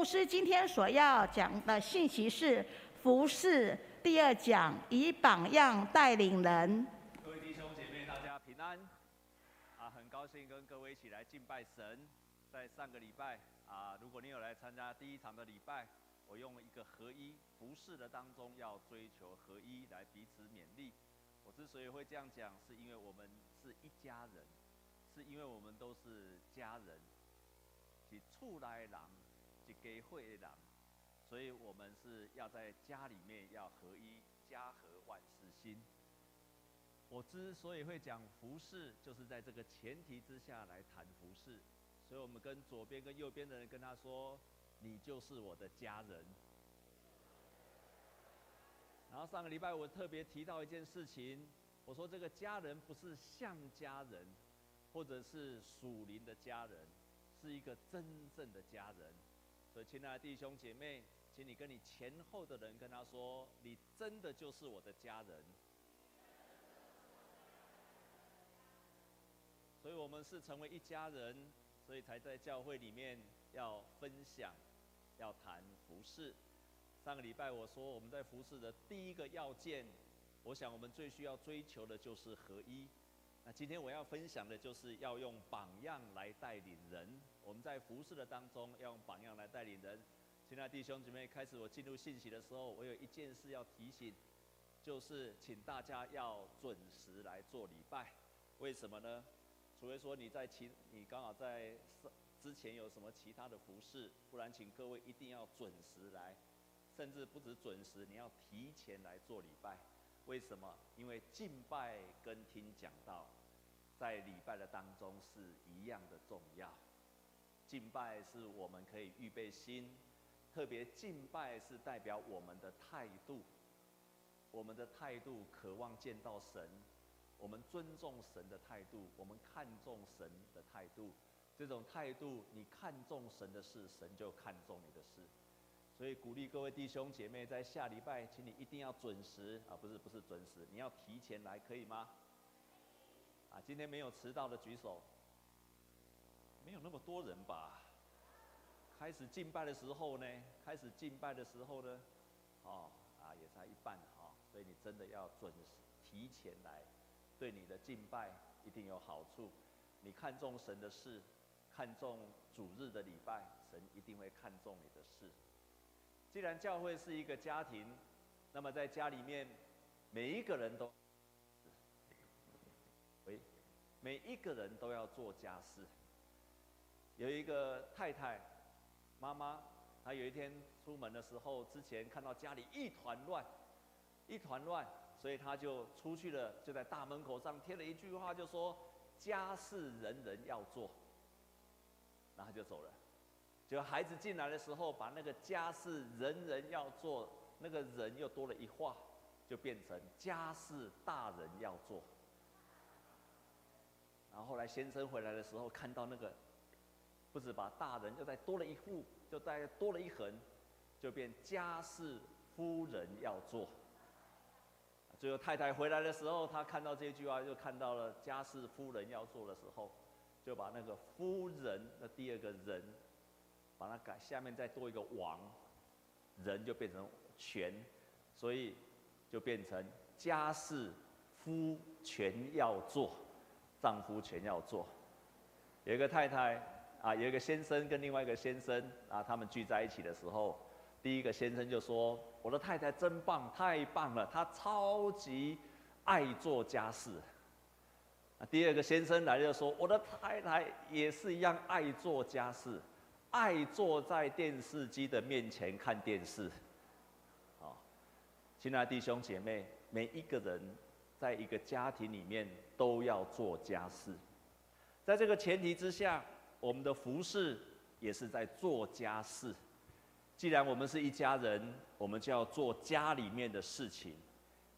牧师今天所要讲的信息是服事第二讲，以榜样带领人。各位弟兄姐妹，大家平安。啊，很高兴跟各位一起来敬拜神。在上个礼拜啊，如果你有来参加第一场的礼拜，我用了一个合一服事的当中要追求合一，来彼此勉励。我之所以会这样讲，是因为我们是一家人，是因为我们都是家人。是厝内人，家会的，所以我们是要在家里面要合一，家和万事兴。我之所以会讲服饰，就是在这个前提之下来谈服饰。所以我们跟左边跟右边的人跟他说：“你就是我的家人。”然后上个礼拜我特别提到一件事情，我说这个家人不是像家人，或者是属灵的家人。是一个真正的家人，亲爱的弟兄姐妹，请你跟你前后的人跟他说，你真的就是我的家人。所以我们是成为一家人，所以才在教会里面要分享，要谈服事。上个礼拜我说我们在服事的第一个要件，我想我们最需要追求的就是合一。今天我要分享的就是要用榜样来带领人。我们在服事的当中要用榜样来带领人。亲爱的弟兄姊妹，开始我进入信息的时候，我有一件事要提醒，就是请大家要准时来做礼拜。为什么呢？除非说你在其你刚好在之前有什么其他的服事，不然请各位一定要准时来，甚至不止准时，你要提前来做礼拜。为什么？因为敬拜跟听讲道，在礼拜的当中是一样的重要。敬拜是我们可以预备心，特别敬拜是代表我们的态度，我们的态度渴望见到神，我们尊重神的态度，我们看重神的态度。这种态度，你看重神的事，神就看重你的事。所以鼓励各位弟兄姐妹，在下礼拜，请你一定要准时啊！不是不是准时，你要提前来，可以吗？啊，今天没有迟到的举手。没有那么多人吧？开始敬拜的时候呢？开始敬拜的时候呢？哦，啊，也才一半哈，所以你真的要准时提前来，对你的敬拜一定有好处。你看重神的事，看重主日的礼拜，神一定会看重你的事。既然教会是一个家庭，那么在家里面，每一个人都，每一个人都要做家事。有一个太太，妈妈，她有一天出门的时候，之前看到家里一团乱，一团乱，所以她就出去了，就在大门口上贴了一句话，就说家事人人要做，然后就走了。就孩子进来的时候，把那个家事人人要做，那个人又多了一画，就变成家事大人要做。然后后来先生回来的时候，看到那个，不止把大人又再多了一户，就再多了一横，就变家事夫人要做。最后太太回来的时候，她看到这句话，就看到了家事夫人要做的时候，就把那个夫人的第二个人。把它改，下面再多一个王，人就变成全，所以就变成家事夫全要做，丈夫全要做。有一个太太啊，有一个先生跟另外一个先生啊，他们聚在一起的时候，第一个先生就说：“我的太太真棒，太棒了，她超级爱做家事。”啊，第二个先生来就说：“我的太太也是一样爱做家事。”爱坐在电视机的面前看电视，好，亲爱的弟兄姐妹，每一个人在一个家庭里面都要做家事，在这个前提之下，我们的服事也是在做家事。既然我们是一家人，我们就要做家里面的事情，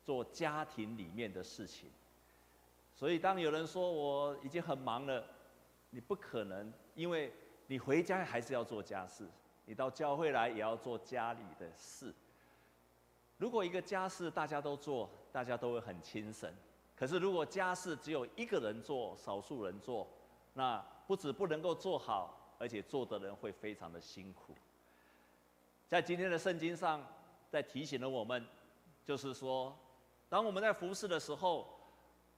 做家庭里面的事情。所以，当有人说我已经很忙了，你不可能，因为。你回家还是要做家事，你到教会来也要做家里的事。如果一个家事大家都做，大家都会很轻省。可是如果家事只有一个人做，少数人做，那不止不能够做好，而且做的人会非常的辛苦。在今天的圣经上，在提醒了我们，就是说，当我们在服侍的时候，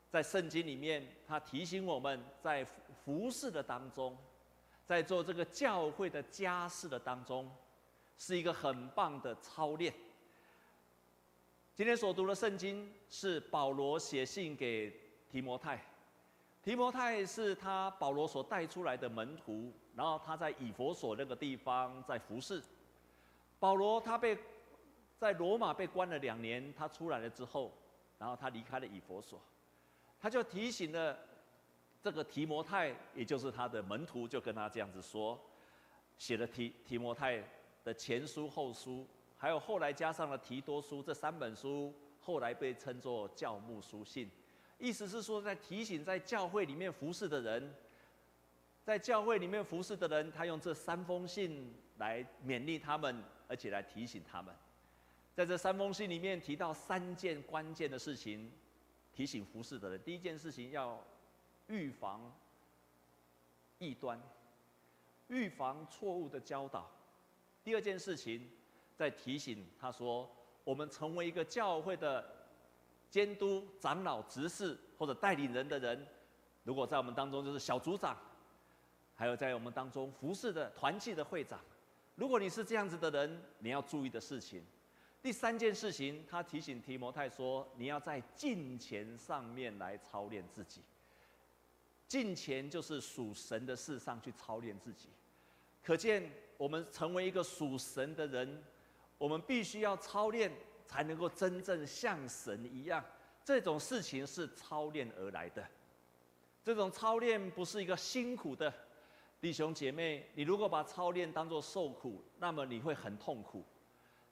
在圣经里面，他提醒我们在服侍的当中，在做这个教会的家事的当中，是一个很棒的操练。今天所读的圣经是保罗写信给提摩太，提摩太是他保罗所带出来的门徒，然后他在以弗所那个地方在服侍。保罗他被在罗马被关了两年，他出来了之后，然后他离开了以弗所，他就提醒了这个提摩太，也就是他的门徒，就跟他这样子说，写了提提摩太的前书、后书，还有后来加上了提多书这三本书，后来被称作教牧书信，意思是说在提醒在教会里面服侍的人，在教会里面服侍的人，他用这三封信来勉励他们。而且来提醒他们，在这三封信里面提到三件关键的事情，提醒服侍的人。第一件事情要预防异端，预防错误的教导。第二件事情，在提醒他说，我们成为一个教会的监督、长老、执事或者带领人的人，如果在我们当中就是小组长，还有在我们当中服侍的团契的会长。如果你是这样子的人，你要注意的事情。第三件事情，他提醒提摩太说：“你要在敬虔上面来操练自己。敬虔就是属神的事上去操练自己。可见，我们成为一个属神的人，我们必须要操练，才能够真正像神一样。这种事情是操练而来的。这种操练不是一个辛苦的。”弟兄姐妹，你如果把操练当作受苦，那么你会很痛苦；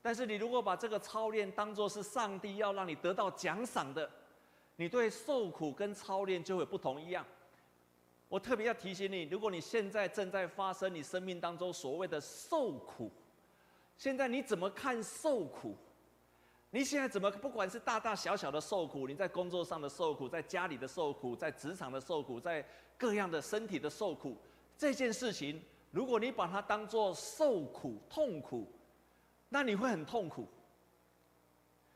但是你如果把这个操练当作是上帝要让你得到奖赏的，你对受苦跟操练就会不同一样。我特别要提醒你，如果你现在正在发生你生命当中所谓的受苦，现在你怎么看受苦？你现在怎么不管是大大小小的受苦，你在工作上的受苦，在家里的受苦，在职场的受苦，在各样的身体的受苦。这件事情，如果你把它当做受苦、痛苦，那你会很痛苦。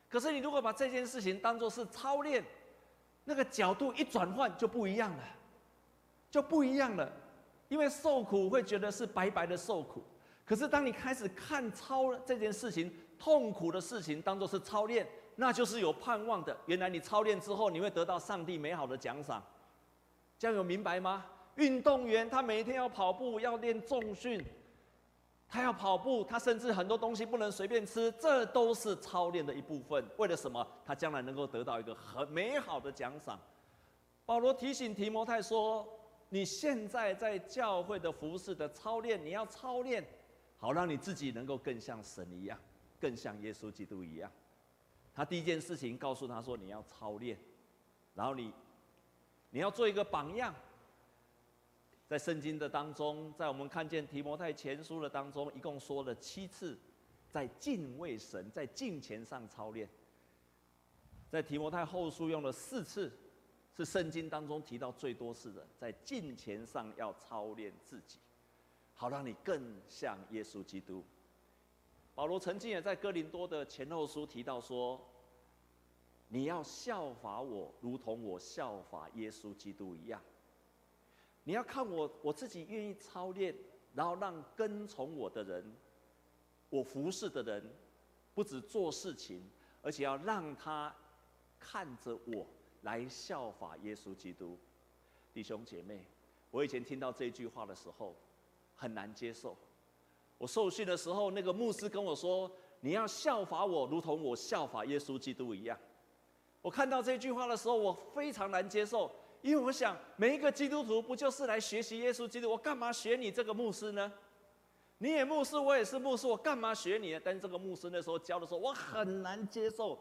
可是你如果把这件事情当做是操练，那个角度一转换就不一样了，就不一样了。因为受苦会觉得是白白的受苦，可是当你开始看操这件事情、痛苦的事情当作是操练，那就是有盼望的。原来你操练之后，你会得到上帝美好的奖赏。这样有明白吗？运动员他每天要跑步，要练重训，他要跑步，他甚至很多东西不能随便吃，这都是操练的一部分。为了什么？他将来能够得到一个很美好的奖赏。保罗提醒提摩太说：“你现在在教会的服饰的操练，你要操练，好让你自己能够更像神一样，更像耶稣基督一样。”他第一件事情告诉他说：“你要操练，然后你，你要做一个榜样。”在圣经的当中，在我们看见提摩太前书的当中，一共说了七次，在敬畏神、在敬虔上操练。在提摩太后书用了四次，是圣经当中提到最多次的，在敬虔上要操练自己，好让你更像耶稣基督。保罗曾经也在哥林多的前后书提到说，你要效法我，如同我效法耶稣基督一样。你要看我，我自己愿意操练，然后让跟从我的人，我服侍的人，不止做事情，而且要让他看着我来效法耶稣基督。弟兄姐妹，我以前听到这句话的时候，很难接受。我受训的时候，那个牧师跟我说：“你要效法我，如同我效法耶稣基督一样。”我看到这句话的时候，我非常难接受。因为我想，每一个基督徒不就是来学习耶稣基督？我干嘛学你这个牧师呢？你也牧师，我也是牧师，我干嘛学你？但是这个牧师那时候教的时候，我很难接受。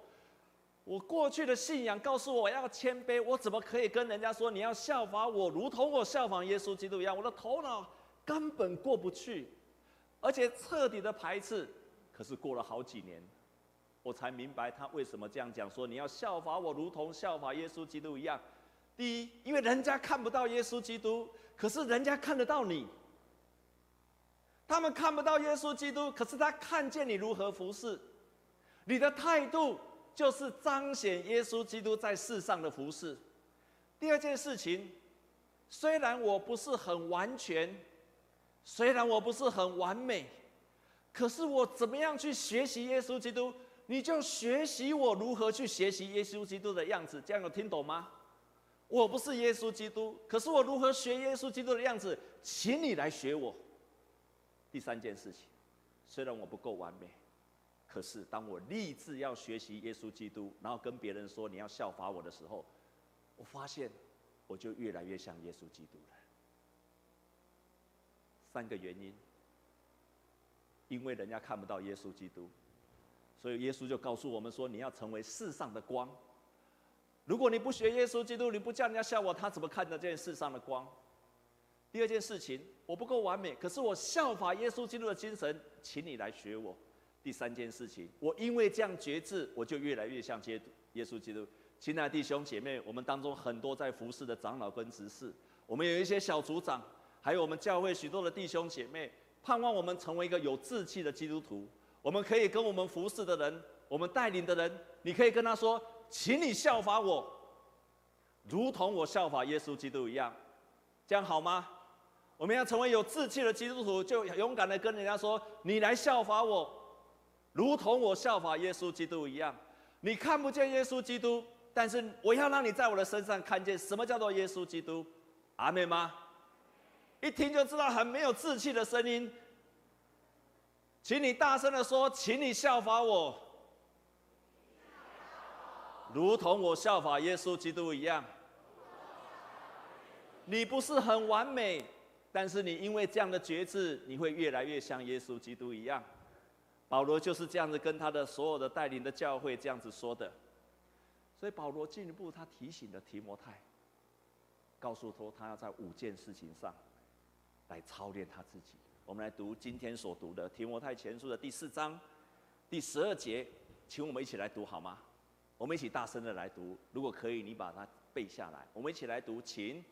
我过去的信仰告诉我要谦卑，我怎么可以跟人家说你要效法我，如同我效仿耶稣基督一样？我的头脑根本过不去，而且彻底的排斥。可是过了好几年，我才明白他为什么这样讲，说你要效法我，如同效法耶稣基督一样。第一，因为人家看不到耶稣基督，可是人家看得到你。他们看不到耶稣基督，可是他看见你如何服侍，你的态度就是彰显耶稣基督在世上的服侍。第二件事情，虽然我不是很完全，虽然我不是很完美，可是我怎么样去学习耶稣基督？你就学习我如何去学习耶稣基督的样子，这样有听懂吗？我不是耶稣基督，可是我如何学耶稣基督的样子？请你来学我。第三件事情，虽然我不够完美，可是当我立志要学习耶稣基督，然后跟别人说你要效法我的时候，我发现我就越来越像耶稣基督了。三个原因，因为人家看不到耶稣基督，所以耶稣就告诉我们说，你要成为世上的光。如果你不学耶稣基督，你不叫人家笑我，他怎么看得见世上的光？第二件事情，我不够完美，可是我效法耶稣基督的精神，请你来学我。第三件事情，我因为这样觉志，我就越来越像耶耶稣基督。亲爱的弟兄姐妹，我们当中很多在服侍的长老跟执事，我们有一些小组长，还有我们教会许多的弟兄姐妹，盼望我们成为一个有志气的基督徒。我们可以跟我们服侍的人，我们带领的人，你可以跟他说。请你效法我，如同我效法耶稣基督一样，这样好吗？我们要成为有志气的基督徒，就勇敢的跟人家说：“你来效法我，如同我效法耶稣基督一样。”你看不见耶稣基督，但是我要让你在我的身上看见什么叫做耶稣基督。阿妹吗？一听就知道很没有志气的声音，请你大声的说：“请你效法我。”如同我效法耶稣基督一样，你不是很完美，但是你因为这样的决志，你会越来越像耶稣基督一样。保罗就是这样子跟他的所有的带领的教会这样子说的。所以保罗进一步他提醒了提摩太，告诉他他要在五件事情上来操练他自己。我们来读今天所读的提摩太前书的第四章第十二节，请我们一起来读好吗？我们一起大声的来读，如果可以，你把它背下来。我们一起来读，请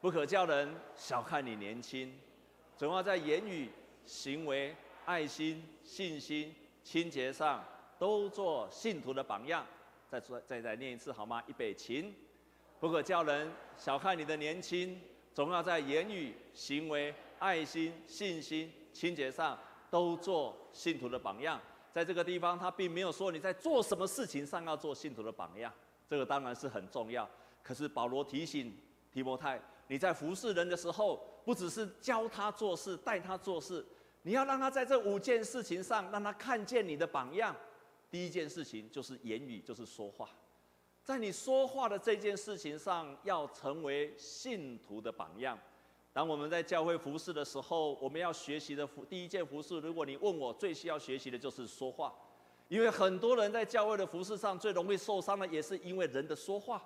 不可叫人小看你年轻，总要在言语、行为、爱心、信心、清洁上都做信徒的榜样。再，再再念一次好吗？预备，请不可叫人小看你的年轻，总要在言语、行为、爱心、信心、清洁上都做信徒的榜样。在这个地方，他并没有说你在做什么事情上要做信徒的榜样，这个当然是很重要。可是保罗提醒提摩太，你在服侍人的时候，不只是教他做事、带他做事，你要让他在这五件事情上，让他看见你的榜样。第一件事情就是言语，就是说话，在你说话的这件事情上，要成为信徒的榜样。当我们在教会服侍的时候，我们要学习的服第一件服侍，如果你问我最需要学习的就是说话，因为很多人在教会的服侍上最容易受伤的，也是因为人的说话。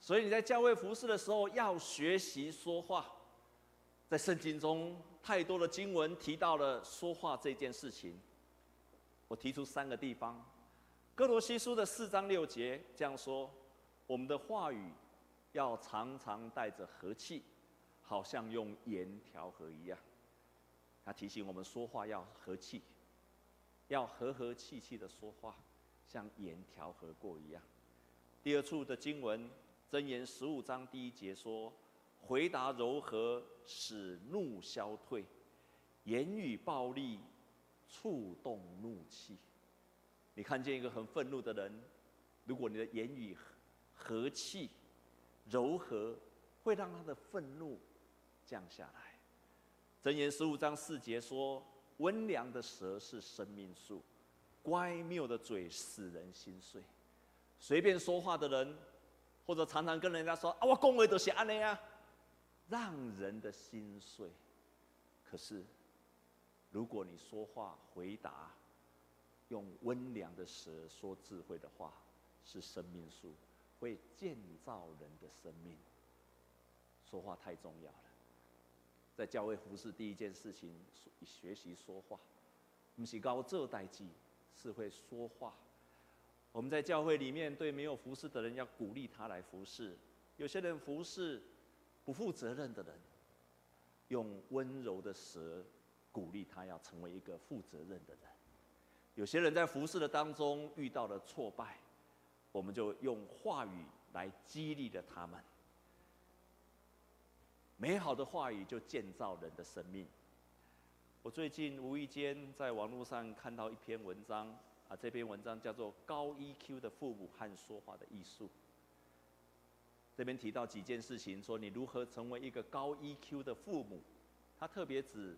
所以你在教会服侍的时候要学习说话。在圣经中太多的经文提到了说话这件事情，我提出三个地方：哥罗西书的四章六节这样说，我们的话语要常常带着和气。好像用盐调和一样，他提醒我们说话要和气，要和和气气的说话，像盐调和过一样。第二处的经文，箴言十五章第一节说：“回答柔和，使怒消退；言语暴力，触动怒气。”你看见一个很愤怒的人，如果你的言语和气、柔和，会让他的愤怒。降下来，箴言十五章四节说：“温良的舌是生命树，乖谬的嘴使人心碎。”随便说话的人，或者常常跟人家说：“啊，我恭维都是安尼啊，让人的心碎。”可是，如果你说话回答，用温良的舌说智慧的话，是生命树，会建造人的生命。说话太重要了。在教会服侍，第一件事情，学习说话。不是高这代际，是会说话。我们在教会里面，对没有服侍的人，要鼓励他来服侍。有些人服侍不负责任的人，用温柔的舌鼓励他要成为一个负责任的人。有些人在服侍的当中遇到了挫败，我们就用话语来激励着他们。美好的话语就建造人的生命。我最近无意间在网络上看到一篇文章，啊，这篇文章叫做《高 EQ 的父母和说话的艺术》。这边提到几件事情，说你如何成为一个高 EQ 的父母。他特别指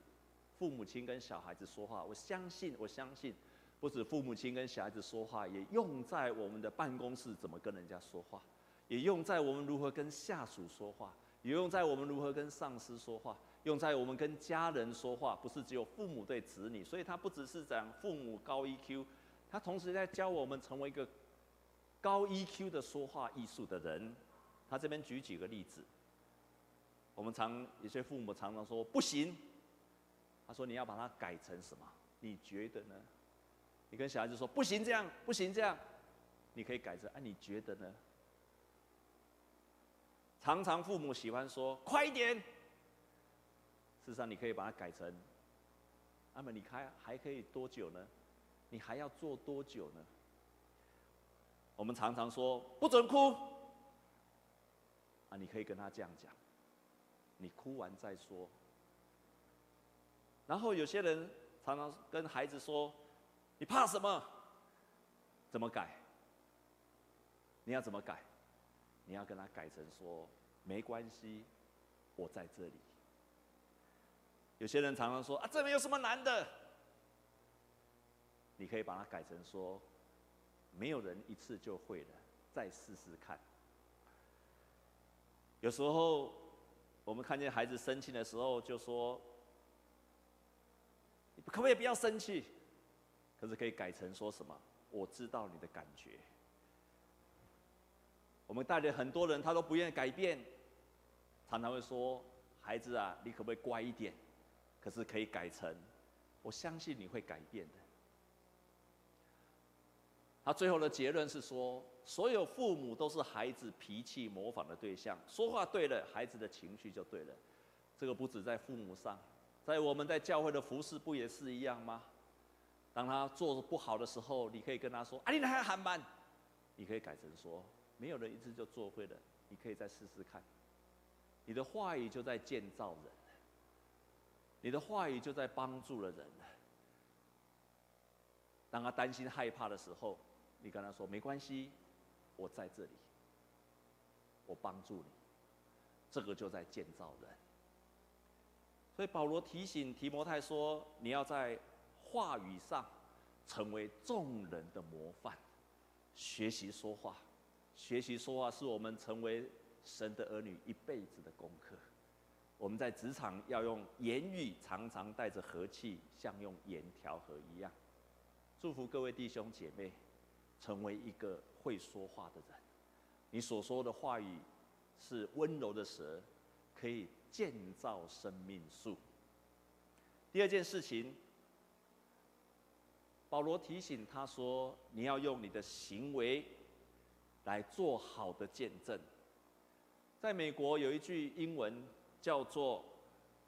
父母亲跟小孩子说话。我相信，我相信，不止父母亲跟小孩子说话，也用在我们的办公室怎么跟人家说话，也用在我们如何跟下属说话，也用在我们如何跟上司说话。用在我们跟家人说话，不是只有父母对子女，所以他不只是讲父母高 EQ，他同时在教我们成为一个高 EQ 的说话艺术的人。他这边举几个例子，我们常有些父母常常说不行，他说你要把它改成什么？你觉得呢？你跟小孩子说不行这样，不行这样，你可以改成哎，你觉得呢？常常父母喜欢说快一点。事实上，你可以把它改成：那么你还还可以多久呢？你还要做多久呢？我们常常说不准哭，啊，你可以跟他这样讲：你哭完再说。然后有些人常常跟孩子说：你怕什么？怎么改？你要怎么改？你要跟他改成说：没关系，我在这里。有些人常常说啊，这没有什么难的？你可以把它改成说，没有人一次就会了，再试试看。有时候我们看见孩子生气的时候，就说，可不可以不要生气？可是可以改成说什么？我知道你的感觉。我们带领很多人，他都不愿意改变，常常会说，孩子啊，你可不可以乖一点？可是可以改成，我相信你会改变的。他最后的结论是说，所有父母都是孩子脾气模仿的对象，说话对了，孩子的情绪就对了。这个不止在父母上，在我们在教会的服侍不也是一样吗？当他做不好的时候，你可以跟他说：“啊，你那还喊慢。”你可以改成说：“没有人一次就做会了，你可以再试试看。”你的话语就在建造人。你的话语就在帮助了人。当他担心害怕的时候，你跟他说：“没关系，我在这里，我帮助你。”这个就在建造人。所以保罗提醒提摩太说：“你要在话语上成为众人的模范，学习说话。学习说话是我们成为神的儿女一辈子的功课。”我们在职场要用言语常常带着和气，像用盐调和一样。祝福各位弟兄姐妹，成为一个会说话的人。你所说的话语是温柔的舌，可以建造生命树。第二件事情，保罗提醒他说：“你要用你的行为来做好的见证。”在美国有一句英文。叫做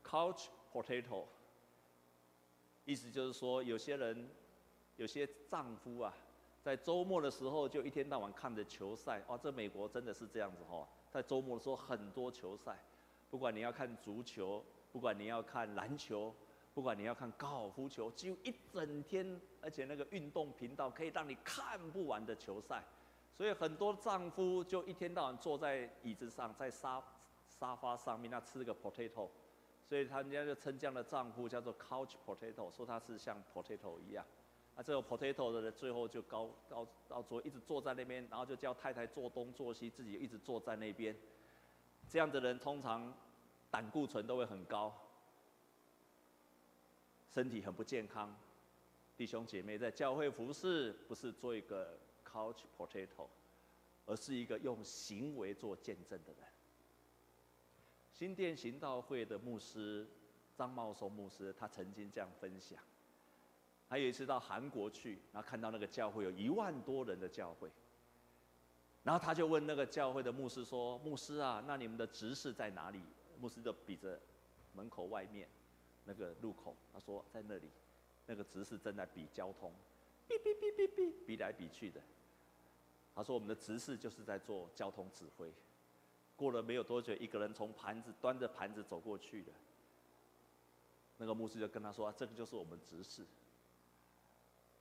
couch potato，意思就是说，有些人，有些丈夫啊，在周末的时候就一天到晚看着球赛。哦，这美国真的是这样子哈，在周末的时候很多球赛，不管你要看足球，不管你要看篮球，不管你要看高尔夫球，几乎一整天，而且那个运动频道可以让你看不完的球赛，所以很多丈夫就一天到晚坐在椅子上，在沙。沙发上面，那吃个 potato，所以他人家就称这样的丈夫叫做 couch potato，说他是像 potato 一样。啊，这个 potato 的最后就高高到坐，一直坐在那边，然后就叫太太做东做西，自己一直坐在那边。这样的人通常胆固醇都会很高，身体很不健康。弟兄姐妹在教会服侍，不是做一个 couch potato，而是一个用行为做见证的人。新店行道会的牧师张茂松牧师，他曾经这样分享：他有一次到韩国去，然后看到那个教会有一万多人的教会，然后他就问那个教会的牧师说：“牧师啊，那你们的执事在哪里？”牧师就比着门口外面，那个路口，他说在那里，那个执事正在比交通，哔哔哔哔哔，比来比去的。他说我们的执事就是在做交通指挥。过了没有多久，一个人从盘子端着盘子走过去的，那个牧师就跟他说：“啊，这个就是我们执事。”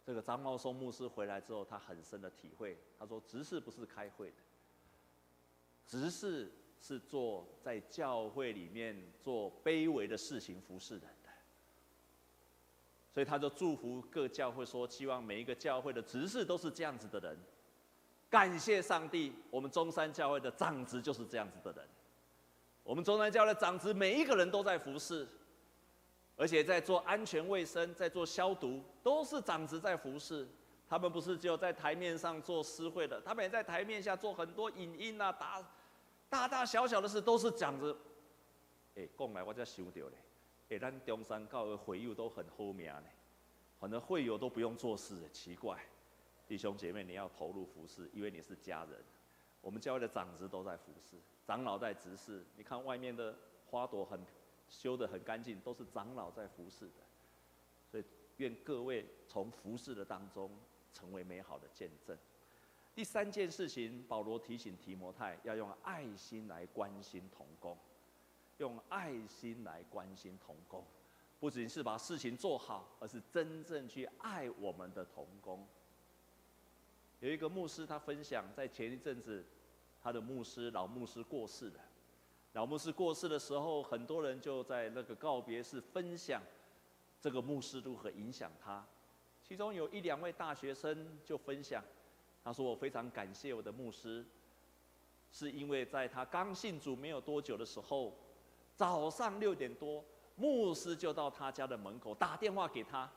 这个张茂松牧师回来之后，他很深的体会，他说：“执事不是开会的，执事是做在教会里面做卑微的事情服侍人的。”所以他就祝福各教会说：“希望每一个教会的执事都是这样子的人。”感谢上帝，我们中山教会的长执就是这样子的人。我们中山教会的长执每一个人都在服侍，而且在做安全卫生，在做消毒，都是长执在服侍。他们不是只有在台面上做私会的，他们也在台面下做很多影音啊，打大大小小的事都是讲着。哎，讲来我才想到嘞，哎，咱中山教会会友都很好命呢，反正会友都不用做事，奇怪。弟兄姐妹，你要投入服侍，因为你是家人。我们教会的长子都在服侍，长老在执事。你看外面的花朵很修得很干净，都是长老在服侍的。所以愿各位从服侍的当中成为美好的见证。第三件事情，保罗提醒提摩太要用爱心来关心同工，用爱心来关心同工，不仅是把事情做好，而是真正去爱我们的同工。有一个牧师，他分享在前一阵子，他的牧师老牧师过世了。老牧师过世的时候，很多人就在那个告别式分享这个牧师如何影响他。其中有一两位大学生就分享，他说：“我非常感谢我的牧师，是因为在他刚信主没有多久的时候，早上六点多，牧师就到他家的门口打电话给他，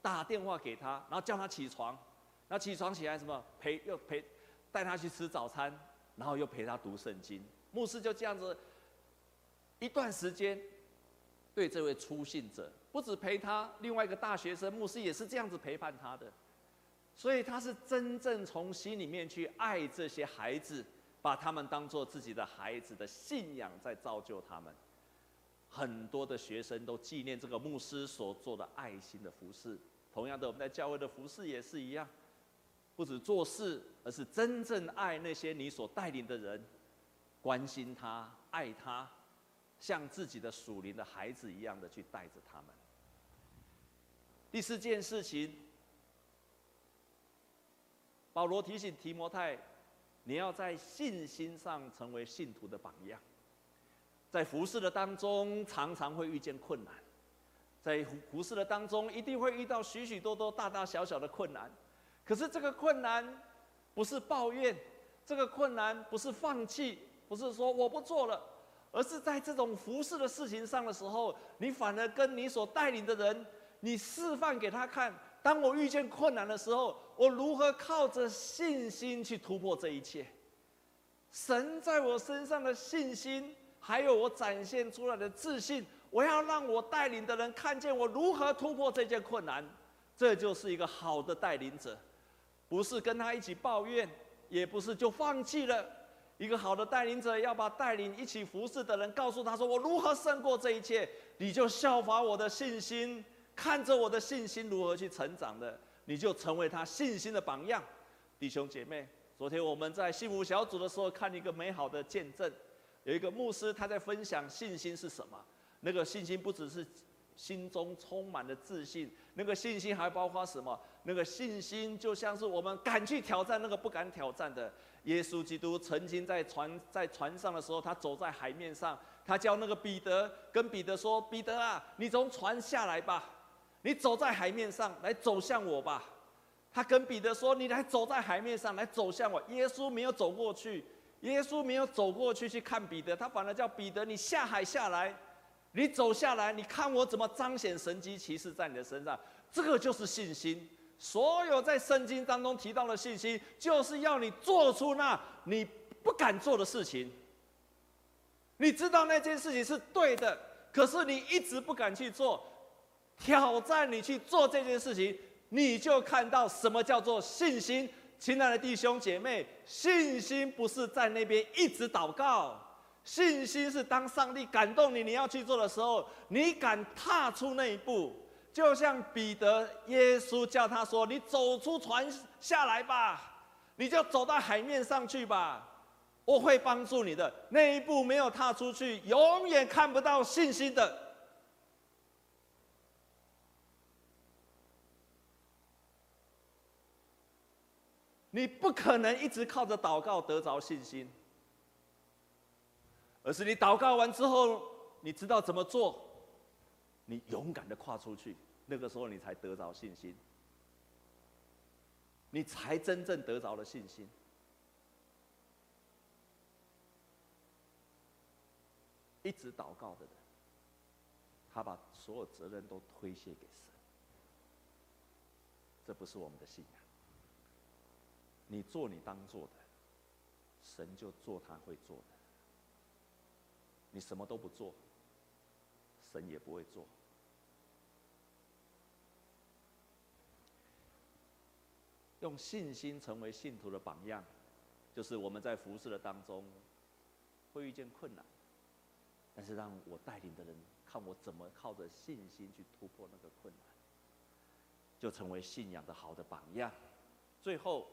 打电话给他，然后叫他起床。”那起床起来什么陪又陪，带他去吃早餐，然后又陪他读圣经。牧师就这样子一段时间，对这位初信者，不止陪他，另外一个大学生牧师也是这样子陪伴他的。所以他是真正从心里面去爱这些孩子，把他们当做自己的孩子的信仰在造就他们。很多的学生都纪念这个牧师所做的爱心的服侍。同样的，我们在教会的服侍也是一样。不止做事，而是真正爱那些你所带领的人，关心他、爱他，像自己的属灵的孩子一样的去带着他们。第四件事情，保罗提醒提摩太，你要在信心上成为信徒的榜样。在服侍的当中，常常会遇见困难，在服侍的当中，一定会遇到许许多多大大小小的困难。可是这个困难不是抱怨，这个困难不是放弃，不是说我不做了，而是在这种服侍的事情上的时候，你反而跟你所带领的人，你示范给他看，当我遇见困难的时候，我如何靠着信心去突破这一切。神在我身上的信心，还有我展现出来的自信，我要让我带领的人看见我如何突破这件困难，这就是一个好的带领者。不是跟他一起抱怨，也不是就放弃了。一个好的带领者要把带领一起服侍的人告诉他说：“我如何胜过这一切？”你就效法我的信心，看着我的信心如何去成长的，你就成为他信心的榜样。弟兄姐妹，昨天我们在幸福小组的时候看一个美好的见证，有一个牧师他在分享信心是什么。那个信心不只是心中充满了自信，那个信心还包括什么？那个信心就像是我们敢去挑战那个不敢挑战的。耶稣基督曾经在船在船上的时候，他走在海面上，他叫那个彼得跟彼得说：“彼得啊，你从船下来吧，你走在海面上来走向我吧。”他跟彼得说：“你来走在海面上来走向我。”耶稣没有走过去，耶稣没有走过去去看彼得，他反而叫彼得：“你下海下来，你走下来，你看我怎么彰显神迹骑士在你的身上。”这个就是信心。所有在圣经当中提到的信心，就是要你做出那你不敢做的事情。你知道那件事情是对的，可是你一直不敢去做。挑战你去做这件事情，你就看到什么叫做信心。亲爱的弟兄姐妹，信心不是在那边一直祷告，信心是当上帝感动你，你要去做的时候，你敢踏出那一步。就像彼得，耶稣叫他说：“你走出船下来吧，你就走到海面上去吧，我会帮助你的。”那一步没有踏出去，永远看不到信心的。你不可能一直靠着祷告得着信心。而是你祷告完之后，你知道怎么做，你勇敢的跨出去，那个时候你才得着信心，你才真正得着了信心。一直祷告的人，他把所有责任都推卸给神，这不是我们的信仰。你做你当做的，神就做他会做的。你什么都不做，神也不会做。用信心成为信徒的榜样，就是我们在服侍的当中会遇见困难，但是让我带领的人看我怎么靠着信心去突破那个困难，就成为信仰的好的榜样。最后，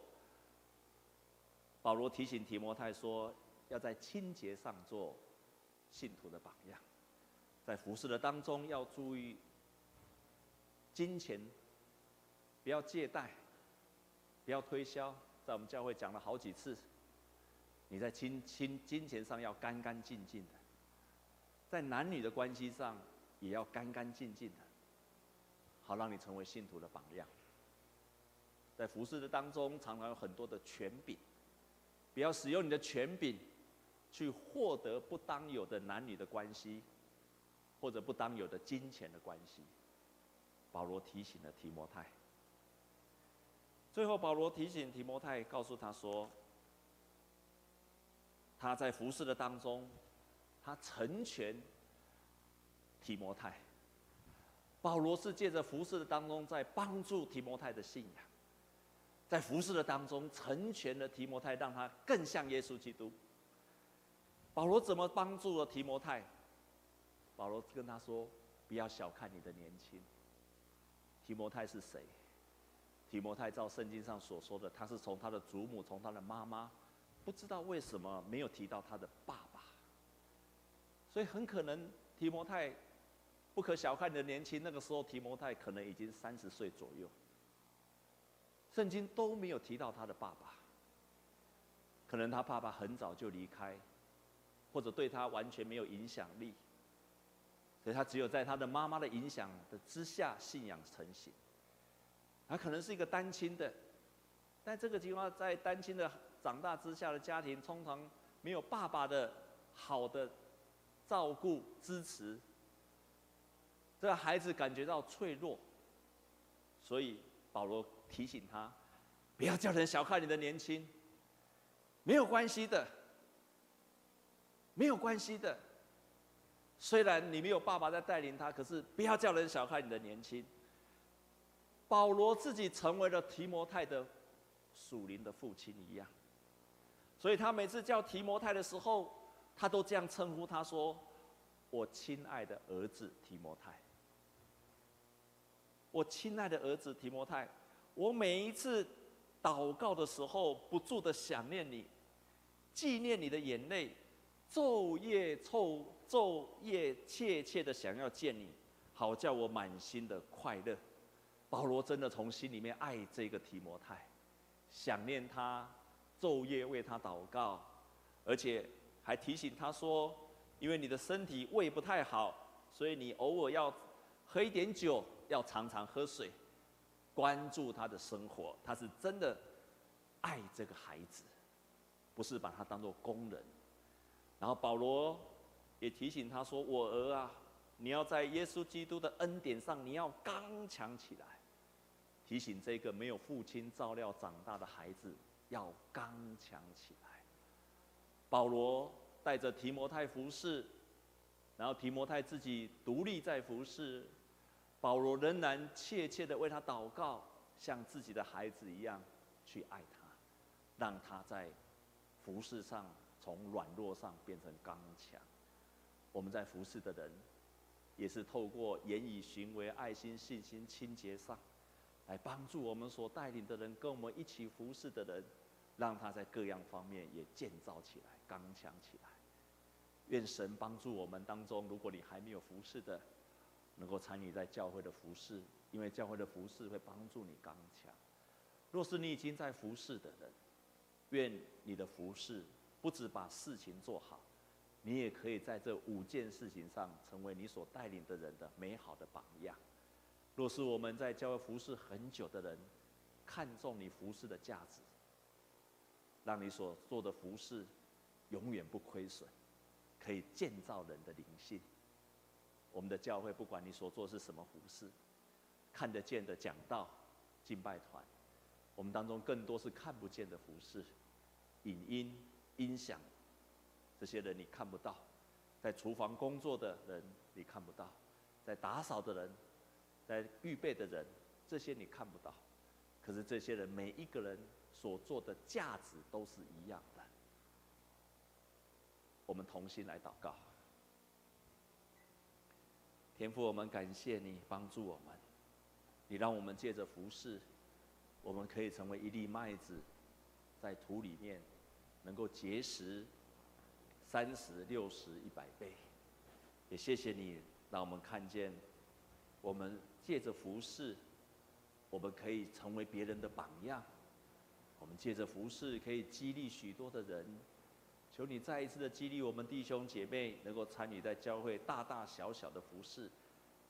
保罗提醒提摩太说，要在清洁上做。信徒的榜样，在服侍的当中要注意金钱，不要借贷，不要推销。在我们教会讲了好几次，你在金金金钱上要干干净净的，在男女的关系上也要干干净净的，好让你成为信徒的榜样。在服侍的当中，常常有很多的权柄，不要使用你的权柄。去获得不当有的男女的关系，或者不当有的金钱的关系。保罗提醒了提摩太。最后，保罗提醒提摩太，告诉他说，他在服侍的当中，他成全提摩太。保罗是借着服侍的当中，在帮助提摩太的信仰，在服侍的当中成全了提摩太，让他更像耶稣基督。保罗怎么帮助了提摩太？保罗跟他说：“不要小看你的年轻。”提摩太是谁？提摩太照圣经上所说的，他是从他的祖母，从他的妈妈，不知道为什么没有提到他的爸爸。所以很可能提摩太不可小看你的年轻。那个时候提摩太可能已经三十岁左右，圣经都没有提到他的爸爸。可能他爸爸很早就离开。或者对他完全没有影响力，所以他只有在他的妈妈的影响的之下，信仰成型。他可能是一个单亲的，但这个情况在单亲的长大之下的家庭，通常没有爸爸的好的照顾支持，这个孩子感觉到脆弱，所以保罗提醒他，不要叫人小看你的年轻，没有关系的。没有关系的，虽然你没有爸爸在带领他，可是不要叫人小看你的年轻。保罗自己成为了提摩太的属灵的父亲一样，所以他每次叫提摩太的时候，他都这样称呼他说：“我亲爱的儿子提摩太，我亲爱的儿子提摩太，我每一次祷告的时候，不住的想念你，纪念你的眼泪。”昼夜凑昼夜切切的想要见你，好叫我满心的快乐。保罗真的从心里面爱这个提摩太，想念他，昼夜为他祷告，而且还提醒他说：因为你的身体胃不太好，所以你偶尔要喝一点酒，要常常喝水，关注他的生活。他是真的爱这个孩子，不是把他当做工人。然后保罗也提醒他说：“我儿啊，你要在耶稣基督的恩典上，你要刚强起来。提醒这个没有父亲照料长大的孩子要刚强起来。”保罗带着提摩太服侍，然后提摩太自己独立在服侍，保罗仍然切切的为他祷告，像自己的孩子一样去爱他，让他在服侍上。从软弱上变成刚强。我们在服侍的人，也是透过言语、行为、爱心、信心、清洁上，来帮助我们所带领的人，跟我们一起服侍的人，让他在各样方面也建造起来、刚强起来。愿神帮助我们当中，如果你还没有服侍的，能够参与在教会的服饰，因为教会的服饰会帮助你刚强。若是你已经在服饰的人，愿你的服饰不止把事情做好，你也可以在这五件事情上成为你所带领的人的美好的榜样。若是我们在教会服饰很久的人，看重你服饰的价值，让你所做的服饰永远不亏损，可以建造人的灵性。我们的教会不管你所做是什么服饰，看得见的讲道、敬拜团。我们当中更多是看不见的服饰，影音、音响，这些人你看不到；在厨房工作的人你看不到；在打扫的人，在预备的人，这些你看不到。可是这些人每一个人所做的价值都是一样的。我们同心来祷告，天父，我们感谢你帮助我们，你让我们借着服侍。我们可以成为一粒麦子，在土里面，能够结实三十、六十、一百倍。也谢谢你，让我们看见，我们借着服侍，我们可以成为别人的榜样。我们借着服侍，可以激励许多的人。求你再一次的激励我们弟兄姐妹，能够参与在教会大大小小的服侍，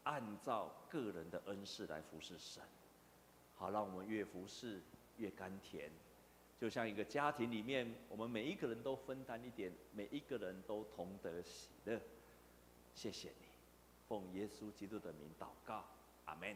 按照个人的恩赐来服侍神。好，让我们越服侍越甘甜，就像一个家庭里面，我们每一个人都分担一点，每一个人都同得喜乐。谢谢你，奉耶稣基督的名祷告，阿门。